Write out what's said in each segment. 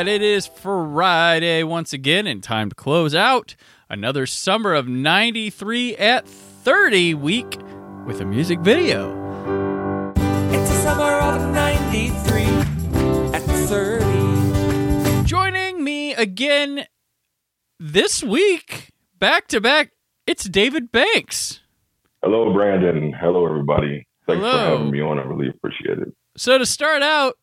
Right, it is Friday once again, and time to close out another summer of 93 at 30 week with a music video. It's a summer of 93 at 30. Joining me again this week, back to back, it's David Banks. Hello, Brandon. Hello, everybody. Thanks Hello. for having me on. I really appreciate it. So, to start out,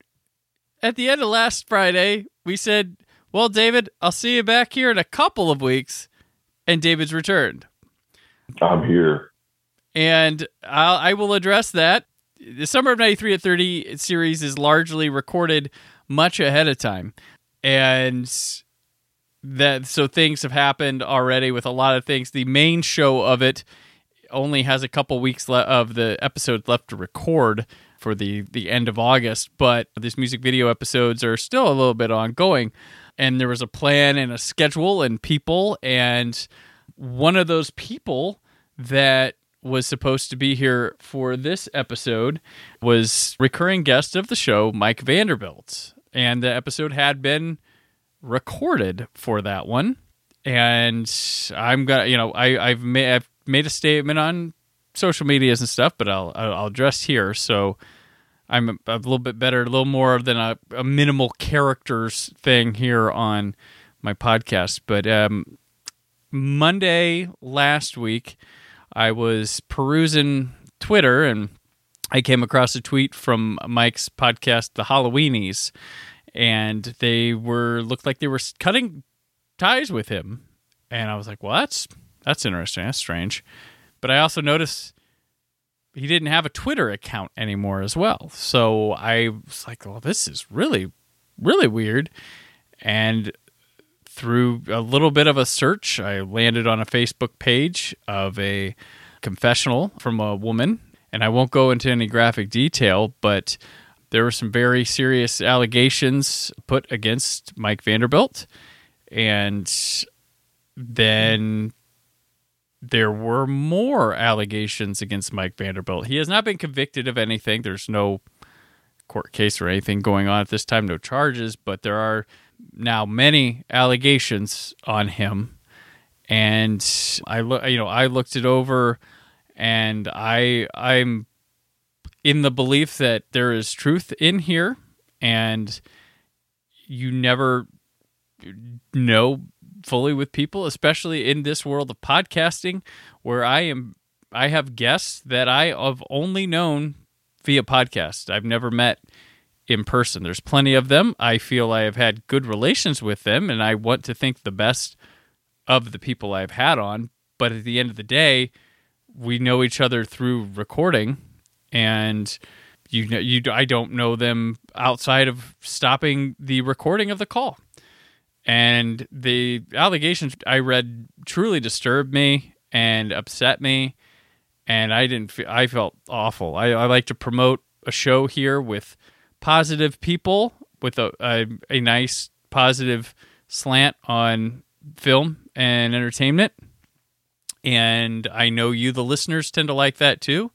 at the end of last Friday, we said, Well, David, I'll see you back here in a couple of weeks. And David's returned. I'm here. and I'll, I will address that. The Summer of 93 at 30 series is largely recorded much ahead of time. And that so things have happened already with a lot of things. The main show of it only has a couple weeks le- of the episodes left to record for the the end of August, but these music video episodes are still a little bit ongoing. And there was a plan and a schedule and people and one of those people that was supposed to be here for this episode was recurring guest of the show Mike Vanderbilt and the episode had been recorded for that one and I'm gonna you know I I've made I've made a statement on social medias and stuff but I'll I'll address here so I'm a, a little bit better a little more than a, a minimal characters thing here on my podcast but um Monday last week, I was perusing Twitter and I came across a tweet from Mike's podcast, The Halloweenies, and they were looked like they were cutting ties with him, and I was like, "Well, that's that's interesting. That's strange." But I also noticed he didn't have a Twitter account anymore as well, so I was like, "Well, this is really, really weird," and through a little bit of a search, I landed on a Facebook page of a confessional from a woman. And I won't go into any graphic detail, but there were some very serious allegations put against Mike Vanderbilt. And then there were more allegations against Mike Vanderbilt. He has not been convicted of anything. There's no court case or anything going on at this time, no charges, but there are now many allegations on him and I look you know I looked it over and I I'm in the belief that there is truth in here and you never know fully with people especially in this world of podcasting where I am I have guests that I have only known via podcast. I've never met in person. There's plenty of them. I feel I have had good relations with them, and I want to think the best of the people I've had on. But at the end of the day, we know each other through recording, and you know, you I don't know them outside of stopping the recording of the call. And the allegations I read truly disturbed me and upset me, and I didn't. Feel, I felt awful. I, I like to promote a show here with positive people with a, a, a nice positive slant on film and entertainment. And I know you, the listeners, tend to like that too.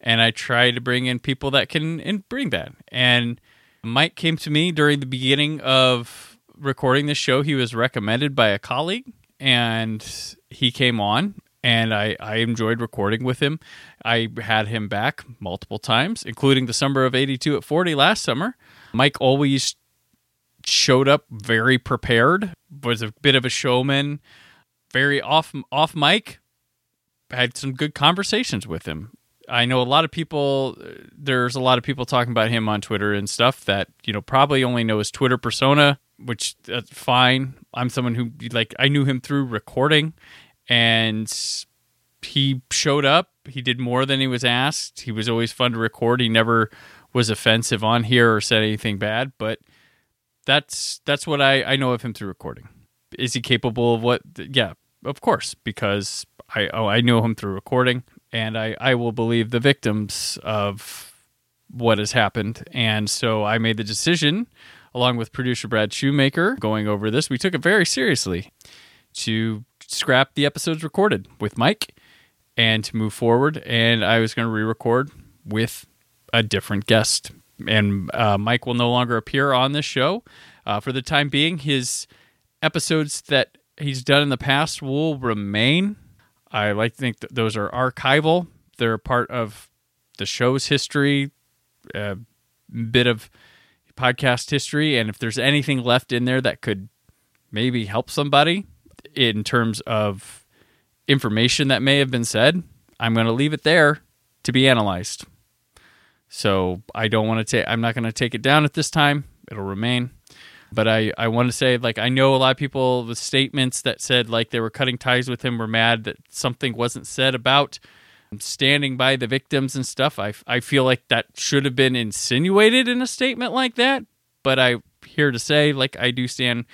And I try to bring in people that can bring that. And Mike came to me during the beginning of recording this show. He was recommended by a colleague and he came on and I, I enjoyed recording with him. I had him back multiple times, including the summer of 82 at 40 last summer. Mike always showed up very prepared, was a bit of a showman, very off off mic. Had some good conversations with him. I know a lot of people. There's a lot of people talking about him on Twitter and stuff that you know probably only know his Twitter persona, which that's fine. I'm someone who like I knew him through recording, and he showed up. He did more than he was asked. He was always fun to record. He never was offensive on here or said anything bad, but that's that's what I, I know of him through recording. Is he capable of what? Yeah, of course, because I oh, I know him through recording, and I I will believe the victims of what has happened, and so I made the decision, along with producer Brad Shoemaker, going over this. We took it very seriously to scrap the episodes recorded with Mike and to move forward. And I was going to re-record with a different guest, and uh, Mike will no longer appear on this show uh, for the time being. His episodes that he's done in the past will remain. I like to think that those are archival. They're part of the show's history, a bit of podcast history, and if there's anything left in there that could maybe help somebody in terms of information that may have been said, I'm going to leave it there to be analyzed. So I don't want to take. I'm not going to take it down at this time. It'll remain. But I, I want to say, like, I know a lot of people the statements that said, like, they were cutting ties with him were mad that something wasn't said about standing by the victims and stuff. I, I feel like that should have been insinuated in a statement like that. But I'm here to say, like, I do stand,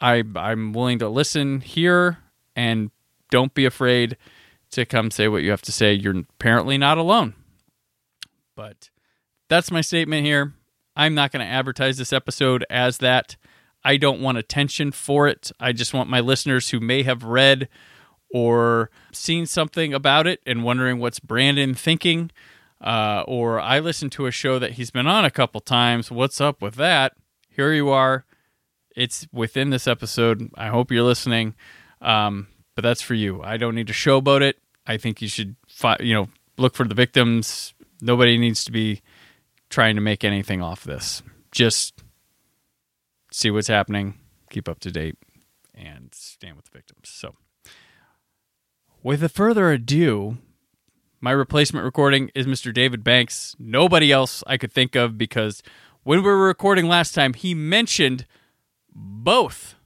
I, I'm willing to listen here and don't be afraid to come say what you have to say. You're apparently not alone. But that's my statement here. I'm not going to advertise this episode as that. I don't want attention for it. I just want my listeners who may have read or seen something about it and wondering what's Brandon thinking. Uh, or I listened to a show that he's been on a couple times. What's up with that? Here you are. It's within this episode. I hope you're listening. Um, but that's for you. I don't need to showboat it. I think you should, fi- you know, look for the victims. Nobody needs to be trying to make anything off this. Just see what's happening, keep up to date, and stand with the victims. So, with further ado, my replacement recording is Mr. David Banks. Nobody else I could think of because when we were recording last time, he mentioned both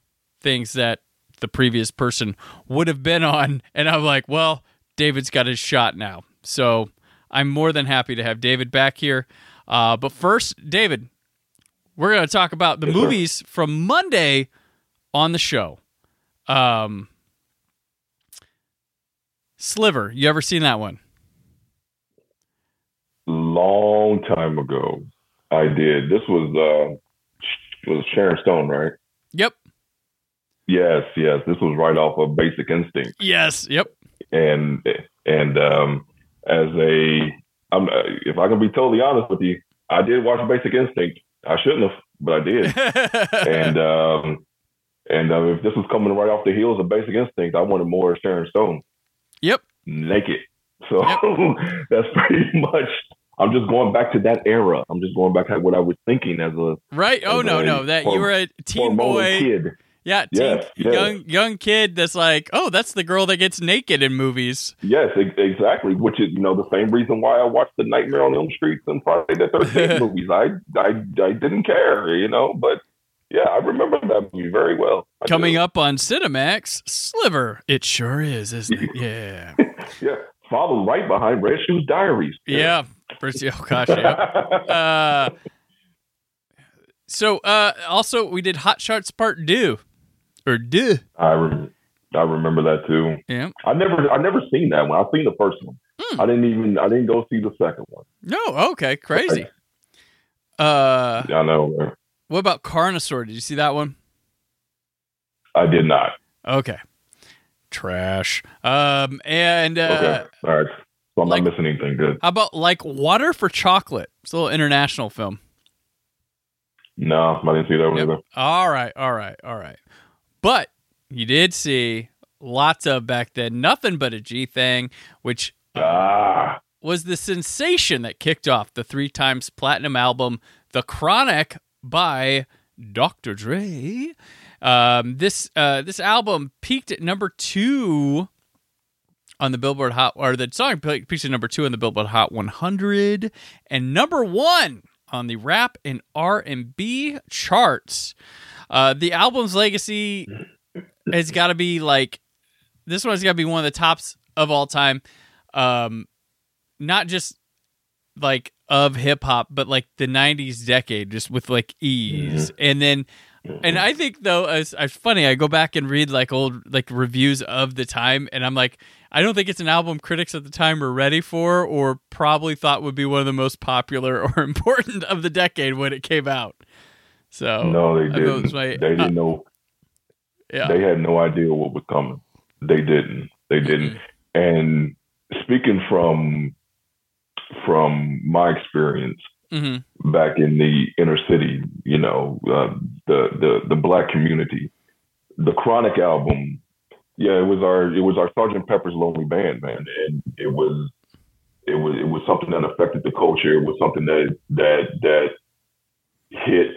things that the previous person would have been on. And I'm like, well, David's got his shot now. So I'm more than happy to have David back here. Uh, but first, David, we're going to talk about the movies from Monday on the show. Um, Sliver, you ever seen that one? Long time ago, I did. This was uh, was Sharon Stone, right? Yep. Yes, yes. This was right off of Basic Instinct, Yes. Yep. and and um, as a, I'm, uh, if I can be totally honest with you, I did watch Basic Instinct. I shouldn't have, but I did. and um, and uh, if this was coming right off the heels of Basic Instinct, I wanted more Sharon Stone yep. naked. So that's pretty much. I'm just going back to that era. I'm just going back to what I was thinking as a Right. Oh no, a no. That you were a teen boy. kid. Yeah, teen, Yes, yes. young young kid that's like, oh, that's the girl that gets naked in movies. Yes, ex- exactly. Which is you know the same reason why I watched the Nightmare on Elm Street and Friday the Thirteenth movies. I, I I didn't care, you know. But yeah, I remember that movie very well. I Coming do. up on Cinemax, Sliver. It sure is, isn't it? Yeah. yeah, followed right behind Red Shoes Diaries. yeah. First- Oh gosh, yeah. Uh, so uh, also we did Hot Shots Part Two, or Do. I rem- I remember that too. Yeah. I never I never seen that one. I've seen the first one. Hmm. I didn't even I didn't go see the second one. No. Okay. Crazy. Uh, I know. man. What about Carnosaur? Did you see that one? I did not. Okay. Trash. Um, and uh, Okay. All right. So I'm like- not missing anything good. How about like Water for Chocolate? It's a little international film. No, I didn't see that one Yep. either. All right, all right, all right. But you did see lots of back then, nothing but a G thing, which Ah, was the sensation that kicked off the three times platinum album, The Chronic by Dr. Dre. Um, this uh, this album peaked at number two on the Billboard Hot, or the song pe- peaked at number two on the Billboard Hot 100, and number one on the rap and R&B charts. Uh, the album's legacy has got to be like this one's got to be one of the tops of all time. Um, not just like of hip hop, but like the '90s decade, just with like ease. Mm-hmm. And then, mm-hmm. and I think though, it's, it's funny. I go back and read like old like reviews of the time, and I'm like, I don't think it's an album critics at the time were ready for, or probably thought would be one of the most popular or important of the decade when it came out. So no, they didn't. my- they didn't uh, know. yeah, They had no idea what was coming. They didn't. They didn't. And speaking from from my experience hmm back in the inner city, you know, uh, the the the black community, the Chronic album, yeah, it was our it was our Sergeant Pepper's Lonely Band, man, and it was it was it was something that affected the culture. It was something that that that hit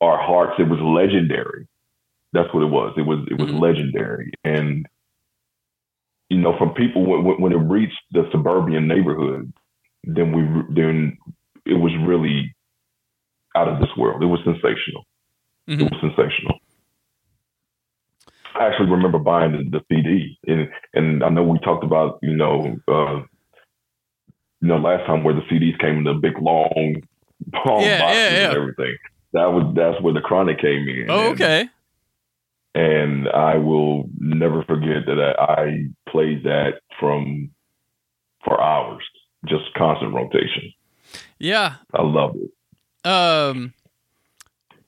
our hearts. It was legendary. That's what it was. It was it was Mhm. legendary, and you know, from people when, when- it reached the suburban neighborhood, then we then it was really out of this world. It was sensational. Mhm. It was sensational. I actually remember buying the, the CD, and and I know we talked about you know uh, you know last time where the CDs came in the big long, long Yeah, boxes yeah, yeah. and everything. That was that's where the Chronic came in. Oh, okay. and I will never forget that I, I played that from for hours, just constant rotation. Yeah. I love it. Um,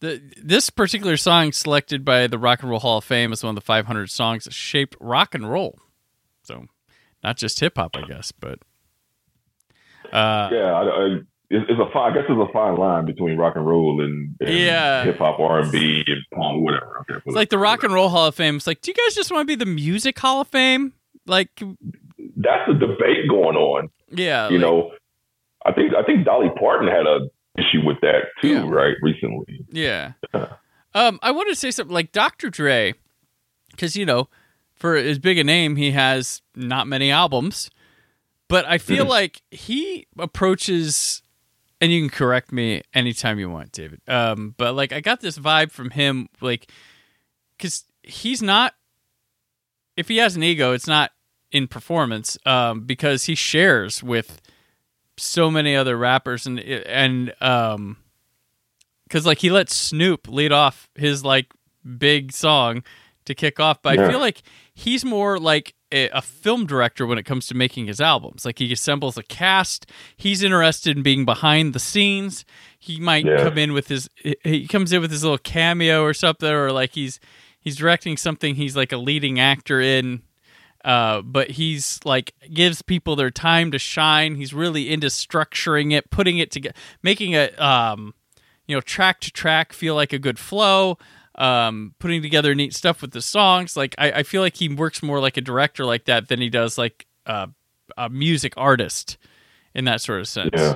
the this particular song selected by the Rock and Roll Hall of Fame is one of the 500 songs that shaped rock and roll. So, not just hip hop, I guess, but uh, Yeah, I, I, it's, it's a fine. I guess it's a fine line between rock and roll and, and Yeah. hip hop, R and B, and punk, whatever. Okay, it's like the Rock and Roll Hall of Fame. It's like, do you guys just want to be the Music Hall of Fame? Like, That's a debate going on. yeah, you like- know, I think I think Dolly Parton had a issue with that too, Yeah. right? Recently. Yeah. Um, I wanted to say something like Dr. Dre, because you know, for as big a name, he has not many albums, but I feel like he approaches, and you can correct me anytime you want, David. Um, but like I got this vibe from him, like, because he's not. If he has an ego, it's not in performance, um, because he shares with so many other rappers and and um because like he let Snoop lead off his like big song to kick off, but I feel like he's more like a, a film director when it comes to making his albums. Like he assembles a cast. He's interested in being behind the scenes. He might Yeah. come in with his he comes in with his little cameo or something, or like he's he's directing something. He's like a leading actor in. Uh, but he's like gives people their time to shine. He's really into structuring it, putting it together, making it um, you know track to track feel like a good flow um putting together neat stuff with the songs like i, I feel like he works more like a director like that than he does like uh, a music artist in that sort of sense Yeah.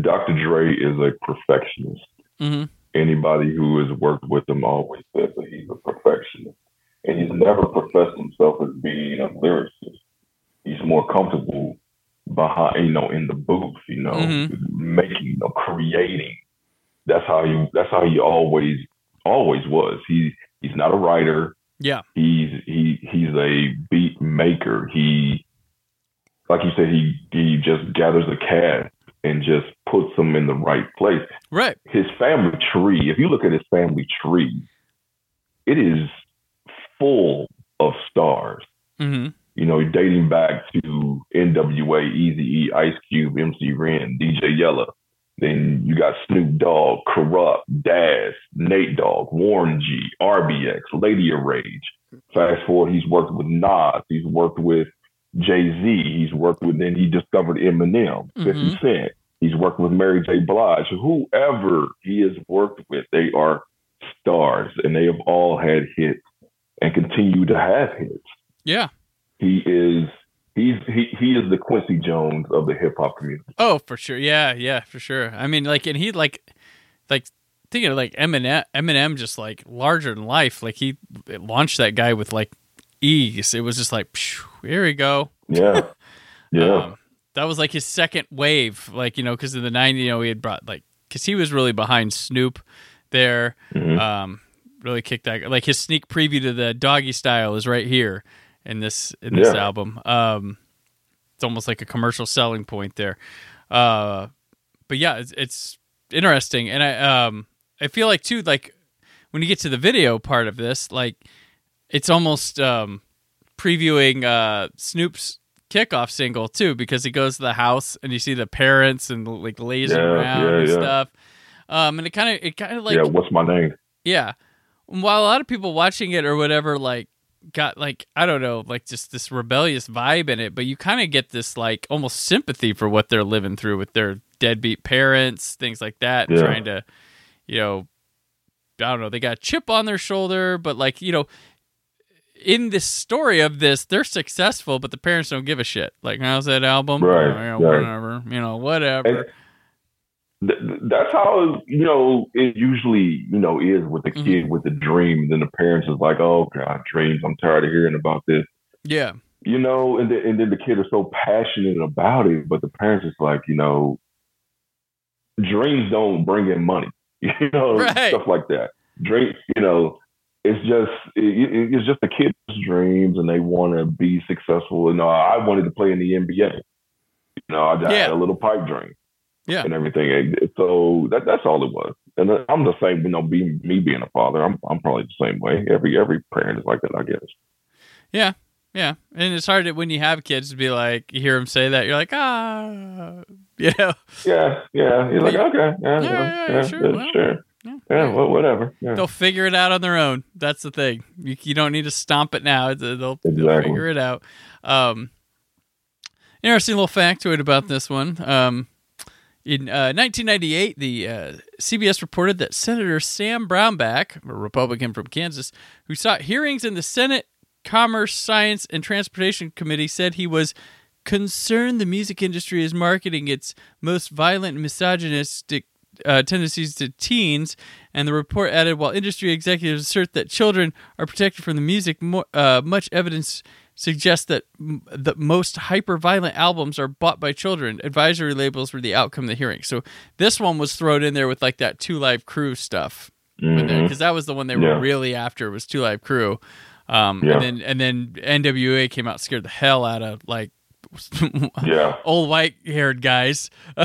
Dr. Dre is a perfectionist. hmm Anybody who has worked with him always says that he's a perfectionist. And he's never professed himself as being a lyricist. He's more comfortable behind, you know, in the booth, you know, Mhm. making, you know, creating. That's how he. That's how he always, always was. He he's not a writer. yeah He's he he's a beat maker. He, like you said, he he just gathers a cast and just puts them in the right place. right His family tree. If you look at his family tree, it is full of stars. Mm-hmm. You know, dating back to NWA, Easy E, Ice Cube, MC Ren, DJ Yella. Then you got Snoop Dogg, Kurupt, Daz, Nate Dogg, Warren G, RBX, Lady of Rage. Fast forward, he's worked with Nas, he's worked with Jay Z, he's worked with, then he discovered Eminem, 50 Mhm. Cent. He's worked with Mary J. Blige. Whoever he has worked with, they are stars and they have all had hits and continue to have hits. yeah He is he's he, he is the Quincy Jones of the hip hop community. oh for sure yeah yeah for sure i mean like and he like like thinking of like eminem eminem just like larger than life like he launched that guy with like ease it was just like phew, here we go Yeah. Yeah. Um, that was like his second wave, like you know, because in the '90s, you know, he had brought like because he was really behind Snoop there. Mhm. Um, really kicked that like his sneak preview to the Doggystyle is right here in this in this Yeah. album. Um, it's almost like a commercial selling point there. Uh, but yeah, it's, it's interesting, and I um I feel like too like when you get to the video part of this, like it's almost um previewing uh Snoop's kickoff single too because he goes to the house and you see the parents and like lazing Yeah, around yeah, and stuff. Um, and it kind of it kind of like yeah, what's my name? yeah. While a lot of people watching it or whatever, like, got like, I don't know, like just this rebellious vibe in it, but you kind of get this like almost sympathy for what they're living through with their deadbeat parents, things like that, Yeah. trying to, you know, I don't know, they got a chip on their shoulder, but like, you know, in this story of this, they're successful, but the parents don't give a shit. Like, how's that album? Right, Oh, yeah, right. Whatever, you know, whatever. And th- that's how you know it usually you know is with the Mhm. kid with the dream. Then the parents is like, "Oh God, dreams! I'm tired of hearing about this." yeah. You know, and then and then the kid is so passionate about it, but the parents is like, you know, dreams don't bring in money. You know, Right. stuff like that. Dreams, you know, it's just it, it- it's just the kid's dreams, and they want to be successful. And uh, I wanted to play in the NBA. You know, I, I Yeah. had a little pipe dream Yeah. and everything. So that that's all it was. And I'm the same, you know, being me being a father, I'm I'm probably the same way. Every every parent is like that, I guess. Yeah, yeah, and it's hard to, when you have kids to be like, you hear them say that, you're like, ah, you know, Yeah, yeah. He's like, Yeah. okay, Yeah, yeah, yeah, yeah, yeah, sure, yeah, well, sure. yeah, Yeah, well, whatever. Yeah. they'll figure it out on their own. That's the thing. You, you don't need to stomp it now. They'll, they'll figure it out. Um, interesting little factoid about this one. Um, in uh, 1998, the uh, CBS reported that Senator Sam Brownback, a Republican from Kansas, who sought hearings in the Senate Commerce, Science, and Transportation Committee, said he was concerned the music industry is marketing its most violent misogynistic uh, tendencies to teens. And the report added, while industry executives assert that children are protected from the music, uh, much evidence suggests that m- the most hyper-violent albums are bought by children. Advisory labels were the outcome of the hearing. So this one was thrown in there with like that Two Live Crew stuff because that was the one they were really after was Two Live Crew. Um, Yeah. and then and then NWA came out, scared the hell out of like Yeah, old white haired guys.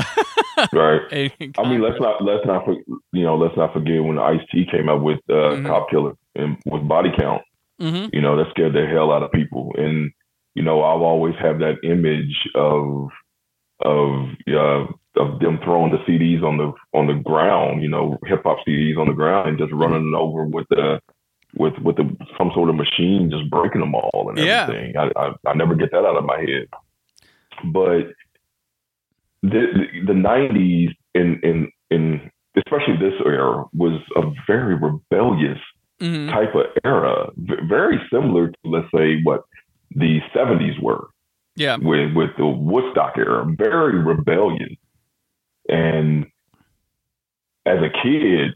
right. I mean, let's not let's not you know let's not forget when Ice T came out with uh, Mhm. Cop Killer and with Body Count. Mhm. You know, that scared the hell out of people. And you know, I've always have that image of of uh, of them throwing the CDs on the on the ground. You know, hip hop CDs on the ground and just running it over with the with with the some sort of machine, just breaking them all and Yeah. everything. I, I I never get that out of my head. But the the, the 90s in in in especially this era was a very rebellious Mhm. type of era, very similar to let's say what the 70s were Yeah. with with the Woodstock era, very rebellious. And as a kid,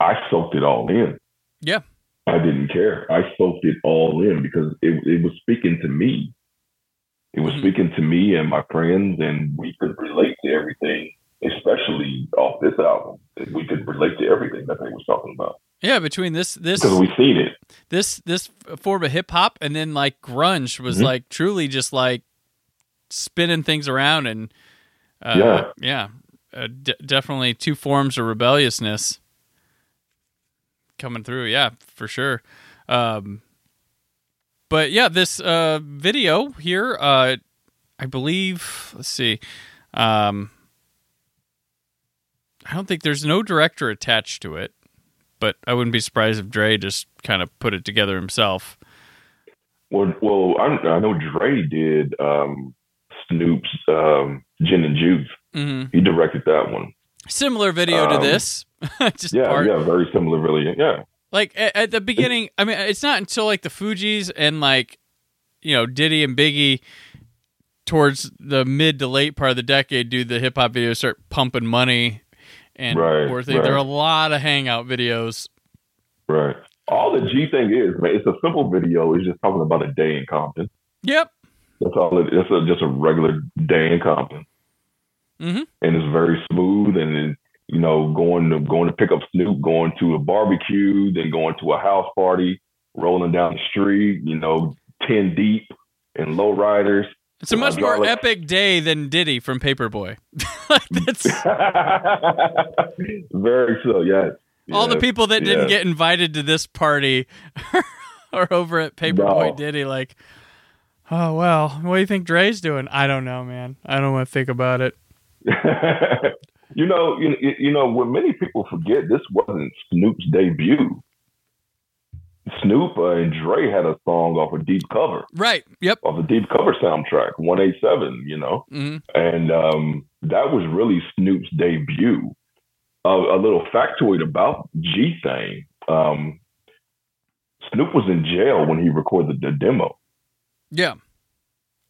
I soaked it all in. Yeah. I didn't care. I soaked it all in because it, it was speaking to me. It was Mhm. speaking to me and my friends, and we could relate to everything, especially off this album. We could relate to everything that they was talking about Yeah. Between this this because we seen it. this this form of hip hop and then like grunge was Mhm. like truly just like spinning things around and uh, Yeah. yeah, uh, d- definitely two forms of rebelliousness coming through. Yeah, for sure. Um, but yeah, this uh, video here, uh, I believe. Let's see. Um, I don't think there's no director attached to it, but I wouldn't be surprised if Dre just kind of put it together himself. Well, well, I, I know Dre did um, Snoop's um, Gin and Juice. hmm He directed that one. Similar video to Um, this, just Yeah, part. yeah, very similar, really. Yeah, Like at, at the beginning, I mean, it's not until like the Fugees and like you know Diddy and Biggie towards the mid to late part of the decade do the hip hop videos start pumping money and Right, more thing. There are a lot of hangout videos. right. All the G thing is, man, it's a simple video. It's just talking about a day in Compton. Yep. That's all. It, it's a, just a regular day in Compton, Mhm. and it's very smooth. And you know, going to going to pick up Snoop, going to a barbecue, then going to a house party, rolling down the street. You know, ten deep and low riders. It's a much more epic day than Diddy from Paperboy. like that's very so. Yes. all the people that didn't get invited to this party are over at Paperboy No. Diddy. Like, oh well, what do you think Dre's doing? I don't know, man. I don't want to think about it. you know, you, you know, what many people forget, this wasn't Snoop's debut. Snoop and Dre had a song off a deep cover, Right. Yep. off a deep cover soundtrack, 187, you know, hmm and um, that was really Snoop's debut. Uh, a little factoid about G Thing um, Snoop was in jail when he recorded the demo. Yeah.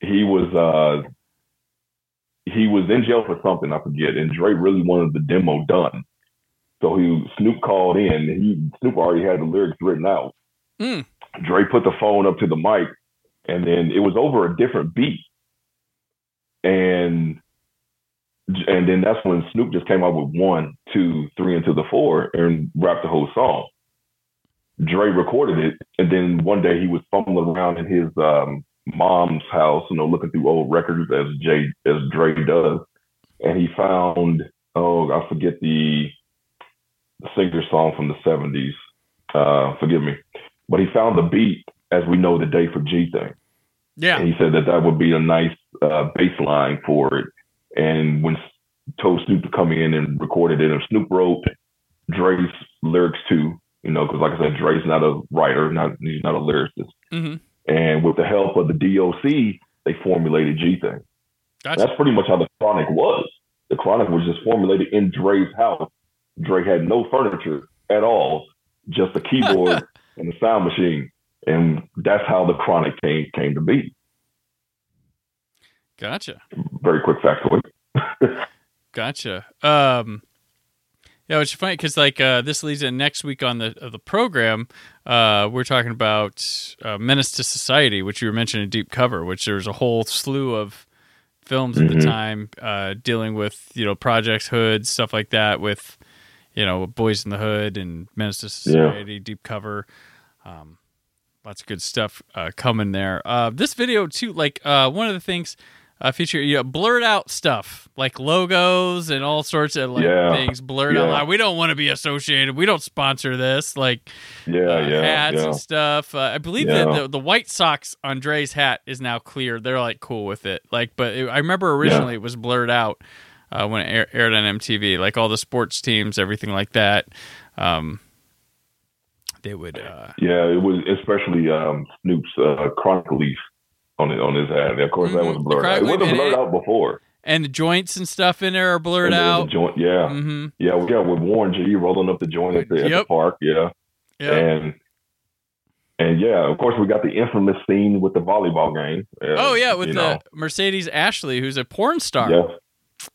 he was uh he was in jail for something I forget, and Dre really wanted the demo done. So he Snoop called in. He Snoop already had the lyrics written out. Mm. Dre put the phone up to the mic, and then it was over a different beat, and and then that's when Snoop just came out with one, two, three into the four, and rapped the whole song. Dre recorded it, and then one day he was fumbling around in his um, mom's house, you know, looking through old records as Jay as Dre does, and he found oh I forget the the singer song from the seventies. Uh, forgive me, but he found the beat as we know the day for G thing. Yeah. And he said that that would be a nice uh, bass line for it. And when told Snoop to come in and recorded it, and Snoop wrote Dre's lyrics too, you know, because like I said, Dre's not a writer, not he's not a lyricist. hmm And with the help of the DOC, they formulated G thing. Gotcha. That's pretty much how the Chronic was. The Chronic was just formulated in Dre's house. Dre had no furniture at all, just a keyboard and the sound machine, and that's how the Chronic came came to be. Gotcha. Very quick factoid. Gotcha. Um, yeah, which is funny because like uh, this leads in next week on the of the program. Uh, we're talking about uh, Menace to Society, which you were mentioning Deep Cover, which there was a whole slew of films at the Mhm. time uh, dealing with you know projects, hoods, stuff like that, with you know Boyz n the Hood and Menace to Society, Deep Cover. Um, lots of good stuff uh, coming there. Uh, this video too, like uh, one of the things uh, feature you know, blurred out stuff like logos and all sorts of like Yeah. things blurred out. Yeah. Like, we don't want to be associated. We don't sponsor this. Like Yeah, uh, yeah, hats yeah. and stuff. Uh, I believe Yeah. that the, the White Sox on Dre's hat is now clear. They're like cool with it. Like, but it, I remember originally it was blurred out uh, when it air, aired on MTV. Like all the sports teams, everything like that. Um, they would. Uh, Yeah, it was especially um, Snoop's uh, Chronic Leaf on it on his hat. Of course, that Mhm. was blurred out. It wasn't blurred and out before. and the joints and stuff in there are blurred And out. joint, yeah, hmm yeah, we got with Warren G rolling up the joint at the, at the park. Yeah, Yeah. and and yeah, of course, we got the infamous scene with the volleyball game. Uh, Oh yeah, with the know. Mercedes Ashley, who's a porn star. yeah,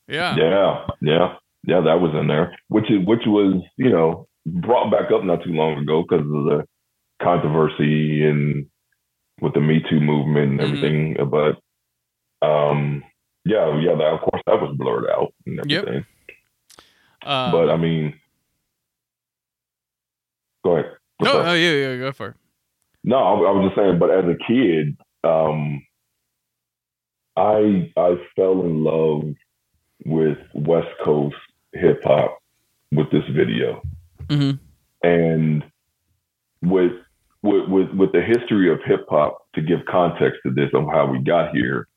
Yeah. yeah, yeah, yeah, that was in there, which is which was you know brought back up not too long ago because of the controversy and with the Me Too movement and Mhm. everything. But um, yeah, yeah, that, of course that was blurred out and Yep. everything. Uh, but I mean, go ahead. What's no, oh yeah, yeah, go for it. No, I, I was just saying. But as a kid, um, I I fell in love with West Coast hip hop with this video, hmm and with with with, with the history of hip hop. To give context to this of how we got here,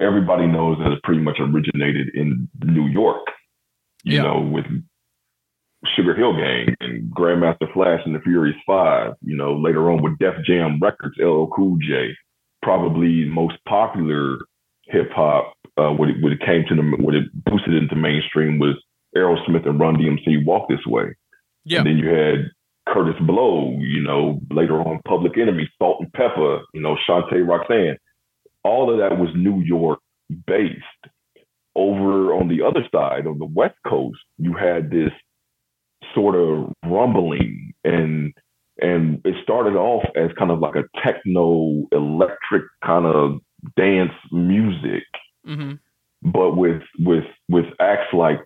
everybody knows that it pretty much originated in New York. You Yeah. know, with Sugar Hill Gang and Grandmaster Flash and the Furious Five. You know, later on with Def Jam Records, LL Cool J, probably most popular hip hop uh, when it when it came to the when it boosted into mainstream was Aerosmith and Run DMC Walk This Way. Yeah. And then you had Kurtis Blow, you know, later on Public Enemy, Salt-N-Pepa, you know, Shantae Roxanne. All of that was New York based. Over on the other side, on the West Coast, you had this sort of rumbling and and it started off as kind of like a techno electric kind of dance music, hmm but with with with acts like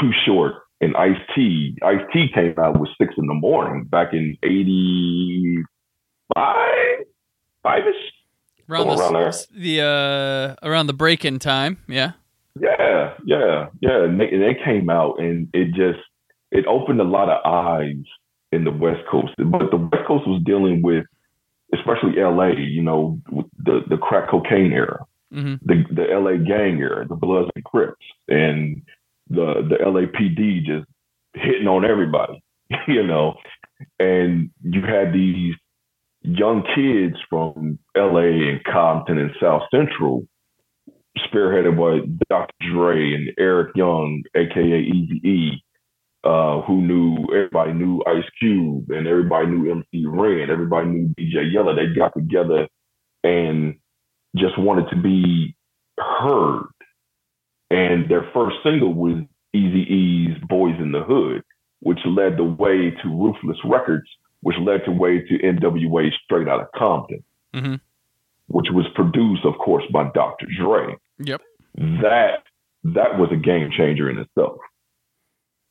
Too Short and Ice T. Ice T came out with Six in the Morning back in eighty five, five ish. Around the, Around the uh around the break-in time, yeah. Yeah, yeah, yeah. And they, and they came out, and it just it opened a lot of eyes in the West Coast. But the West Coast was dealing with, especially L.A. You know, the the crack cocaine era, hmm the the L.A. gang era, the Bloods and Crips, and the the LAPD just hitting on everybody. You know, and you had these young kids from LA and Compton and South Central, spearheaded by Dr. Dre and Eric Young, aka Easy E, uh, who knew everybody knew Ice Cube and everybody knew MC Ren, everybody knew DJ Yella. They got together and just wanted to be heard. And their first single was Easy E's Boyz n the Hood, which led the way to Ruthless Records, which led the way to NWA Straight Outta Compton mm-hmm. which was produced, of course, by Dr. Dre. Yep. That that was a game changer in itself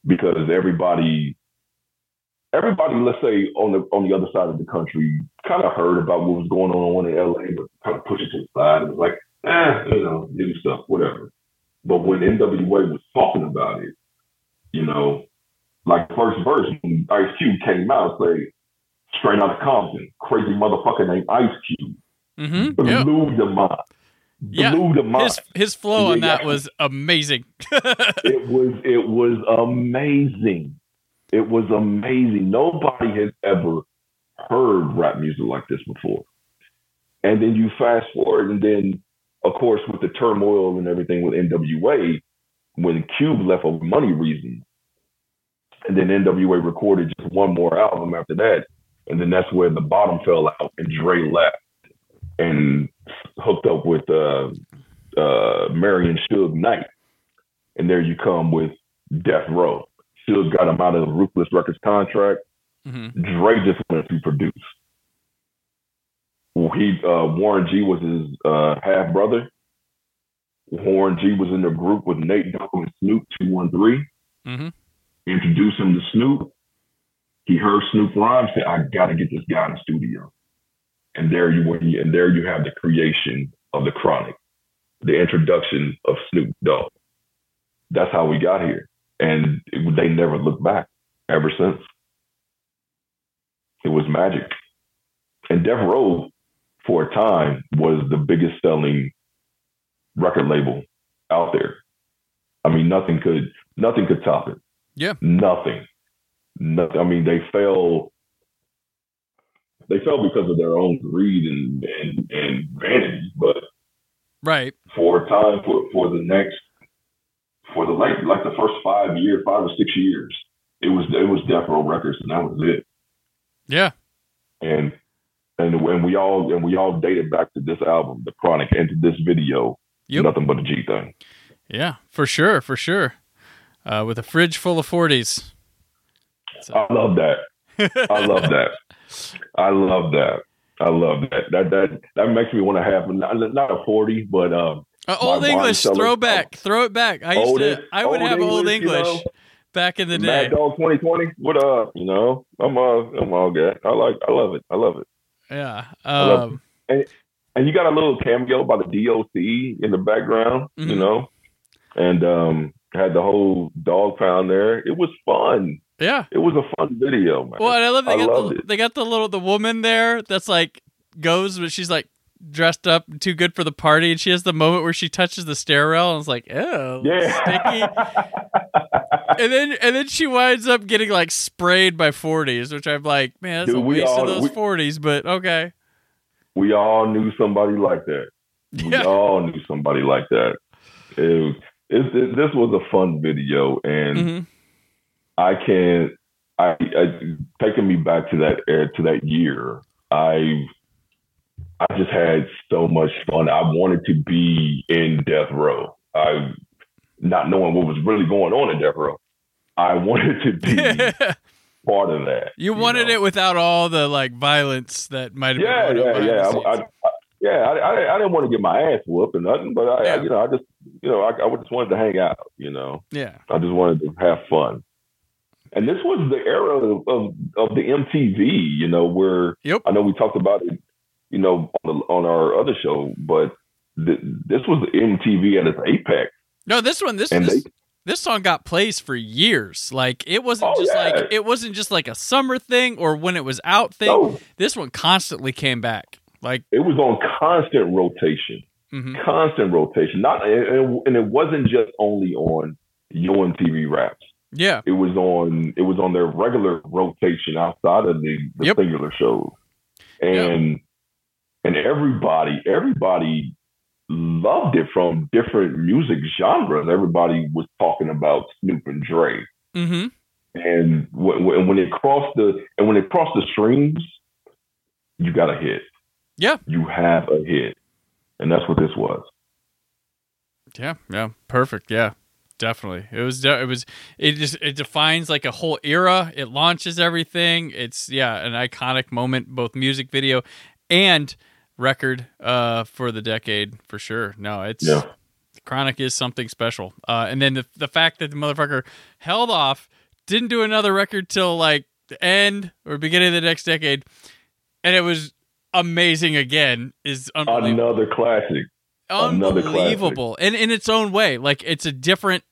because everybody, everybody, let's say on the on the other side of the country, kind of heard about what was going on in LA, but kind of pushed it to the side. It was like, eh, you know, new stuff, whatever. But when NWA was talking about it, you know, like first verse, when Ice Cube came out, say, straight out of Compton, crazy motherfucker named Ice Cube hmm blew Yeah. the mind. Yeah. Blew the mind. His his flow on Yeah. that was amazing. It was it was amazing. It was amazing. Nobody has ever heard rap music like this before. And then you fast forward, and then of course with the turmoil and everything with NWA, when Cube left for money reasons, and then NWA recorded just one more album after that, and then that's where the bottom fell out, and Dre left and hooked up with uh, uh, Marion Suge Knight, and there you come with Death Row. Suge got him out of the Ruthless Records contract. hmm Dre just wanted to produce. He uh, Warren G was his uh, half brother. Warren G was in the group with Nate Dogg and Snoop Two One Three. hmm Introduced him to Snoop. He heard Snoop rhyme. Said, "I got to get this guy in the studio." And there you went, and there you have the creation of the Chronic, the introduction of Snoop Dogg. That's how we got here, and it- they never looked back ever since. It was magic. And Death Row, for a time, was the biggest selling record label out there. I mean, nothing could nothing could top it. Yeah. Nothing. Nothing. I mean, they fell. They fell because of their own greed and and, and vanity. But Right. for a time, for for the next, for the like like the first five years, five or six years, it was it was Death Row Records, and that was it. Yeah. and and when we all and we all dated back to this album, The Chronic, and to this video, Yep. nothing but a G thing. Yeah. For sure. For sure. Uh, with a fridge full of forties. I love that. I love that. I love that. I love that. That that that makes me want to have not, not a forty, but um, Uh, old English, throwback, throw it back. I used Old- to, I would have old English, you know. back in the day. Mad Dog twenty twenty. What up? You know, I'm all I'm all good. I like. I love it. I love it. Yeah. love Um, And you got a little cameo by the DOC in the background. Mhm. You know, and um, had the whole dog pound there. It was fun. yeah. It was a fun video, man. Well, and I love they I got the, it. they got the little the woman there that's like goes, but she's like dressed up too good for the party, and she has the moment where she touches the stair rail, and it's like, oh, sticky. Yeah. and then and then she winds up getting like sprayed by forties, which I'm like, man, that's Dude, a waste all- of those we- forties, but okay. we all knew somebody like that. We Yeah. all knew somebody like that. It, it, it- this was a fun video, and hmm I can't. I, I taking me back to that era, to that year. I I just had so much fun. I wanted to be in Death Row. I not knowing what was really going on in Death Row. I wanted to be part of that. you wanted know? it without all the like violence that might have Yeah, been going on yeah, yeah. I. I, yeah, I, I, I didn't want to get my ass whooped or nothing, but I, Yeah. I you know, I just, you know, I, I just wanted to hang out. You know, Yeah. I just wanted to have fun. And this was the era of of, of the MTV. You know, where Yep. I know we talked about it. You know, on, the, on our other show, but th- this was MTV at its apex, No, this one, this and this, they this song got plays for years. Like it wasn't Oh, just yeah. like it wasn't just like a summer thing or when it was out thing. no, This one constantly came back. Like, it was on constant rotation. mm-hmm. constant rotation. Not and, and it wasn't just only on Yo! MTV raps. yeah, It was on it was on their regular rotation outside of the, the Yep. singular shows. And and everybody everybody loved it from different music genres. Everybody was talking about Snoop and Dre. hmm And when it crossed the and when it crossed the streams, you got a hit. Yeah. You have a hit. And that's what this was. yeah, yeah, perfect. Yeah, definitely. It was, it was, it just, it defines like a whole era. It launches everything. It's, yeah, an iconic moment, both music video and record uh for the decade for sure. No, it's, Yeah. Chronic is something special. Uh, and then the the fact that the motherfucker held off, didn't do another record till like the end or beginning of the next decade, and it was amazing again is unbelievable. Another classic. Unbelievable, and in its own way, like it's a different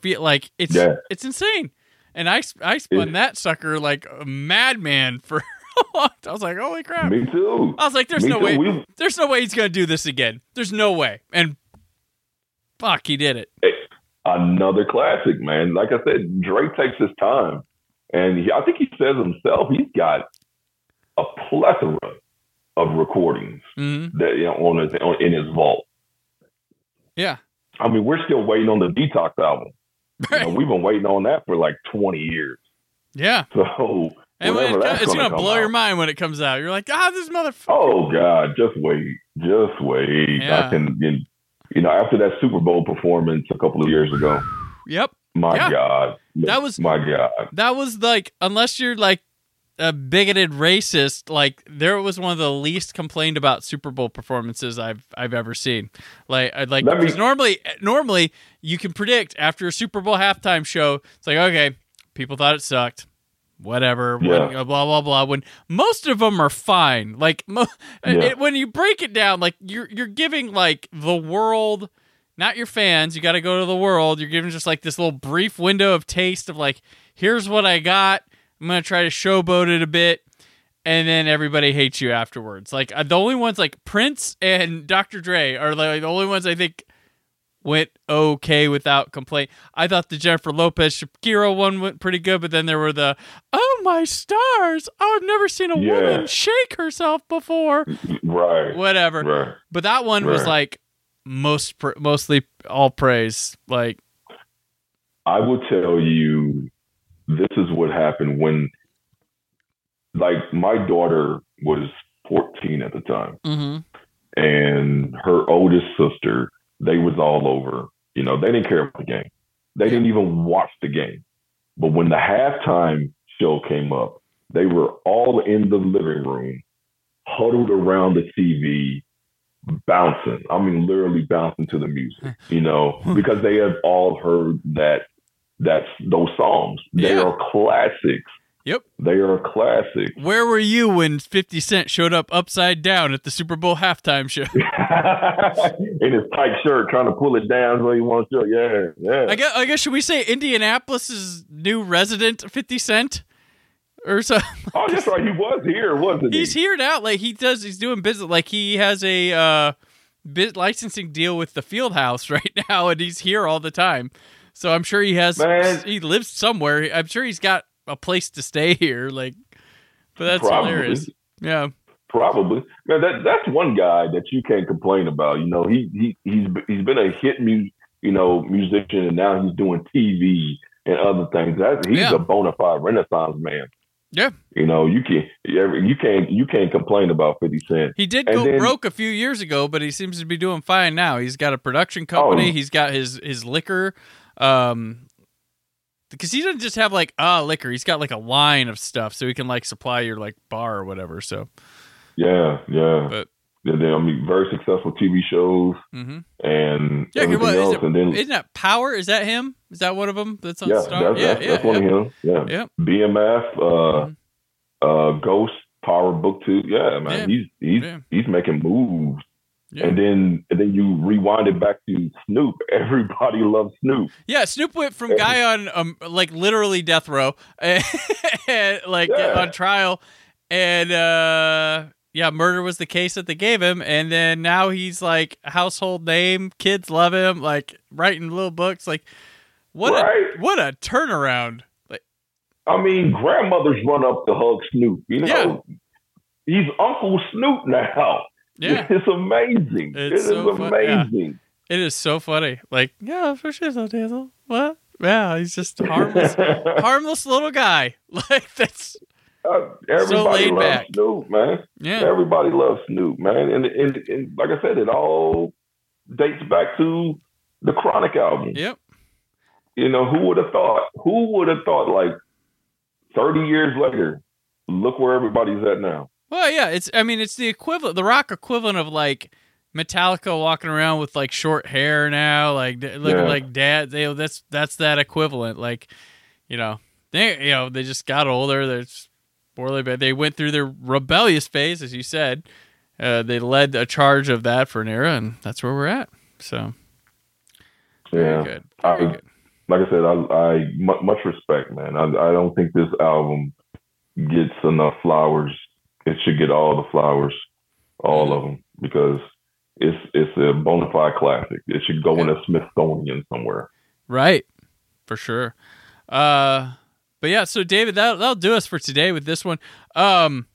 feel. Like it's Yeah. it's insane. And I I spun It- that sucker like a madman for. I was like, holy crap! Me too. I was like, there's Me no too. way. We- There's no way he's gonna do this again. There's no way. And fuck, he did it. another classic, man. Like I said, Dre takes his time, and he, I think he says himself he's got a plethora of recordings hmm that you know, on his on, in his vault. Yeah. I mean, we're still waiting on the Detox album. You know, we've been waiting on that for like twenty years. Yeah. So And when it, it's gonna blow your mind when it comes out. You're like, ah, this motherfucker. Oh God, just wait, just wait. Yeah. I can, you know, after that Super Bowl performance a couple of years ago, Yep. my Yeah. God, That was- my God. That was like, unless you're like a bigoted racist, like there was one of the least complained about Super Bowl performances I've I've ever seen. Like, I'd like me- normally normally you can predict after a Super Bowl halftime show, it's like okay, people thought it sucked. Whatever, Yeah. when- blah blah blah. When most of them are fine, like mo- Yeah. it, when you break it down, like you're you're giving like the world, not your fans. You got to go to the world. You're giving just like this little brief window of taste of like, here's what I got. I'm gonna try to showboat it a bit, and then everybody hates you afterwards. Like uh, the only ones like Prince and Dr. Dre are like the only ones I think went okay without complaint. I thought the Jennifer Lopez Shakira one went pretty good, but then there were the oh my stars, oh I've never seen a Yeah. woman shake herself before, mm, mm, mm, Right, whatever. right. But that one was like most pr- mostly all praise. Like I will tell you, this is what happened when, like, my daughter was 14 at the time, mm-hmm. and her oldest sister, they was all over. You know, they didn't care about the game. They didn't even watch the game. But when the halftime show came up, they were all in the living room, huddled around the TV, bouncing. I mean, literally bouncing to the music, you know, hmm. because they have all heard that that's those songs. They Yeah. are classics. Yep. They are classic. Where were you when 50 Cent showed up upside down at the Super Bowl halftime show? in his tight shirt, trying to pull it down so he wants to. Yeah, yeah. I guess, I guess should we say Indianapolis's new resident 50 Cent or so? oh, that's right. He was here, wasn't he? he's here now. Like he does, he's doing business. Like he has a uh, bit licensing deal with the Field House right now, and he's here all the time. So I'm sure he has. Man. He lives somewhere. I'm sure he's got a place to stay here. Like, but that's Probably. hilarious. Yeah. Probably. Man, that that's one guy that you can't complain about. You know, he he he's he's been a hit mu- you know musician, and now he's doing TV and other things. That he's Yeah. a bona fide Renaissance man. Yeah. You know, you can't you can't you can't complain about Fifty Cent. He did And go then- broke a few years ago, but he seems to be doing fine now. He's got a production company. Oh. He's got his his liquor. Um, because he doesn't just have like ah liquor. He's got like a line of stuff, so he can like supply your like bar or whatever. So Yeah, yeah. But- And then I mean, very successful TV shows Mm-hmm. and Yeah, everything is else. it, and then isn't that Power? Is that him? Is that one of them that's on yeah, Star? that's, yeah, that's, yeah, that's one yeah. of him. Yeah, Yep. BMF, uh, Mhm. uh, Ghost, Power Book Two. Yeah, man, Yeah. he's he's Yeah. he's making moves. Yeah. And then and then you rewind it back to Snoop. Everybody loves Snoop. Yeah, Snoop went from guy on um like literally death row, and, like Yeah. on trial, and uh yeah, murder was the case that they gave him, and then now he's like household name. Kids love him, like writing little books. Like what Right. a what a turnaround! Like I mean, grandmothers run up to hug Snoop. You know, he's Uncle Snoop now. Yeah, It's amazing. It's It is so fun- yeah. amazing. it is so funny. Like yeah, for sure, so Dazzle. What? Yeah, he's just harmless, harmless little guy. Like that's Uh, everybody laid loves back. Snoop, man. yeah, Everybody loves Snoop, man. And, and and like I said, it all dates back to the Chronic album. yep. You know, who would have thought? Who would have thought? Like thirty years later, look where everybody's at now. Well, yeah, it's. I mean, it's the equivalent, the rock equivalent of like Metallica walking around with like short hair now, like looking Yeah. like dad. They, that's that's that equivalent. Like, you know, they you know they just got older. They're poorly, but they went through their rebellious phase, as you said. Uh, they led a charge of that for an era, and that's where we're at. So Yeah. good, very I- good. like I said, I, I much respect, man. I, I don't think this album gets enough flowers. It should get all the flowers, all of them, because it's it's a bona fide classic. It should go in a Smithsonian somewhere. Right, for sure. Uh, but yeah, so David, that that'll do us for today with this one. Um,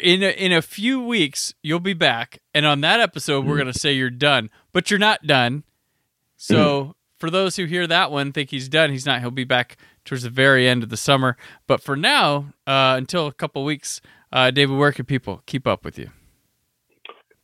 in a, in a few weeks, you'll be back, and on that episode, we're gonna say you're done, but you're not done. So for those who hear that one, think he's done. He's not. He'll be back towards the very end of the summer. But for now, uh, until a couple weeks, uh, David, where can people keep up with you?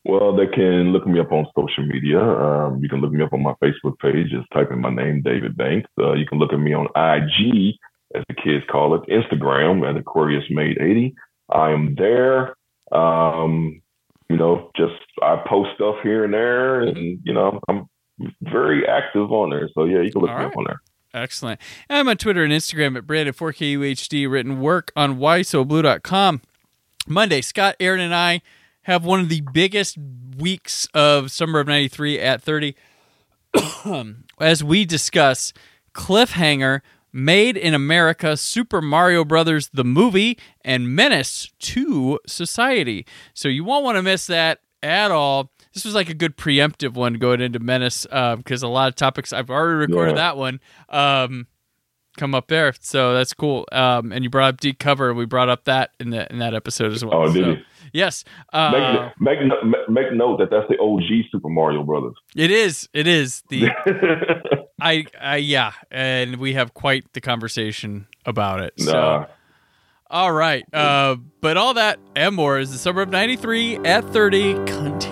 Well, they can look me up on social media. Um, you can look me up on my Facebook page. Just type in my name, David Banks. Uh, you can look at me on IG, as the kids call it, Instagram at Aquarius Made 80. I am there. Um, you know, just I post stuff here and there, and you know, I'm very active on there. So yeah, you can look All me right. up on there. Excellent. I'm on Twitter and Instagram at Brandon4KUHD, written work on WhySoBlu.com. Monday, Scott, Aaron, and I have one of the biggest weeks of summer of 93 at 30 as we discuss Cliffhanger, Made in America, Super Mario Brothers, the movie, and Menace II Society. So you won't want to miss that at all. This was like a good preemptive one going into Menace because a lot of topics I've already recorded Yeah. that one um, come up there. So that's cool. Um, and you brought up Deep Cover. We brought up that in the in that episode as well. Oh, did So, you? Yes. Uh, Make, make make note that that's the OG Super Mario Brothers. it is. It is the I, I yeah, and we have quite the conversation about it. So, nah. all right, uh, but all that and more is the summer of '93 at 30 continues.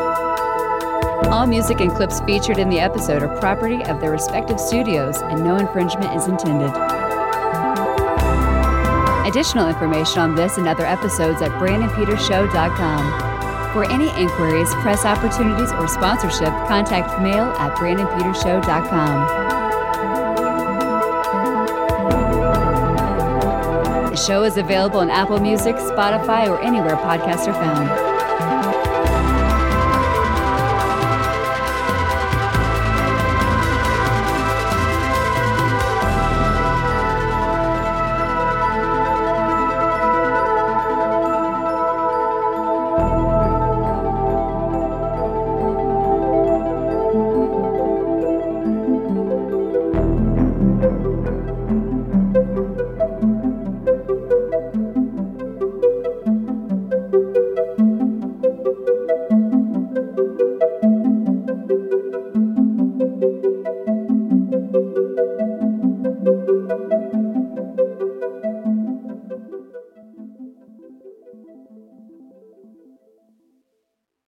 All music and clips featured in the episode are property of their respective studios, and no infringement is intended. Additional information on this and other episodes at BrandonPetersShow.com. For any inquiries, press opportunities, or sponsorship, contact mail at BrandonPetersShow.com. The show is available on Apple Music, Spotify, or anywhere podcasts are found.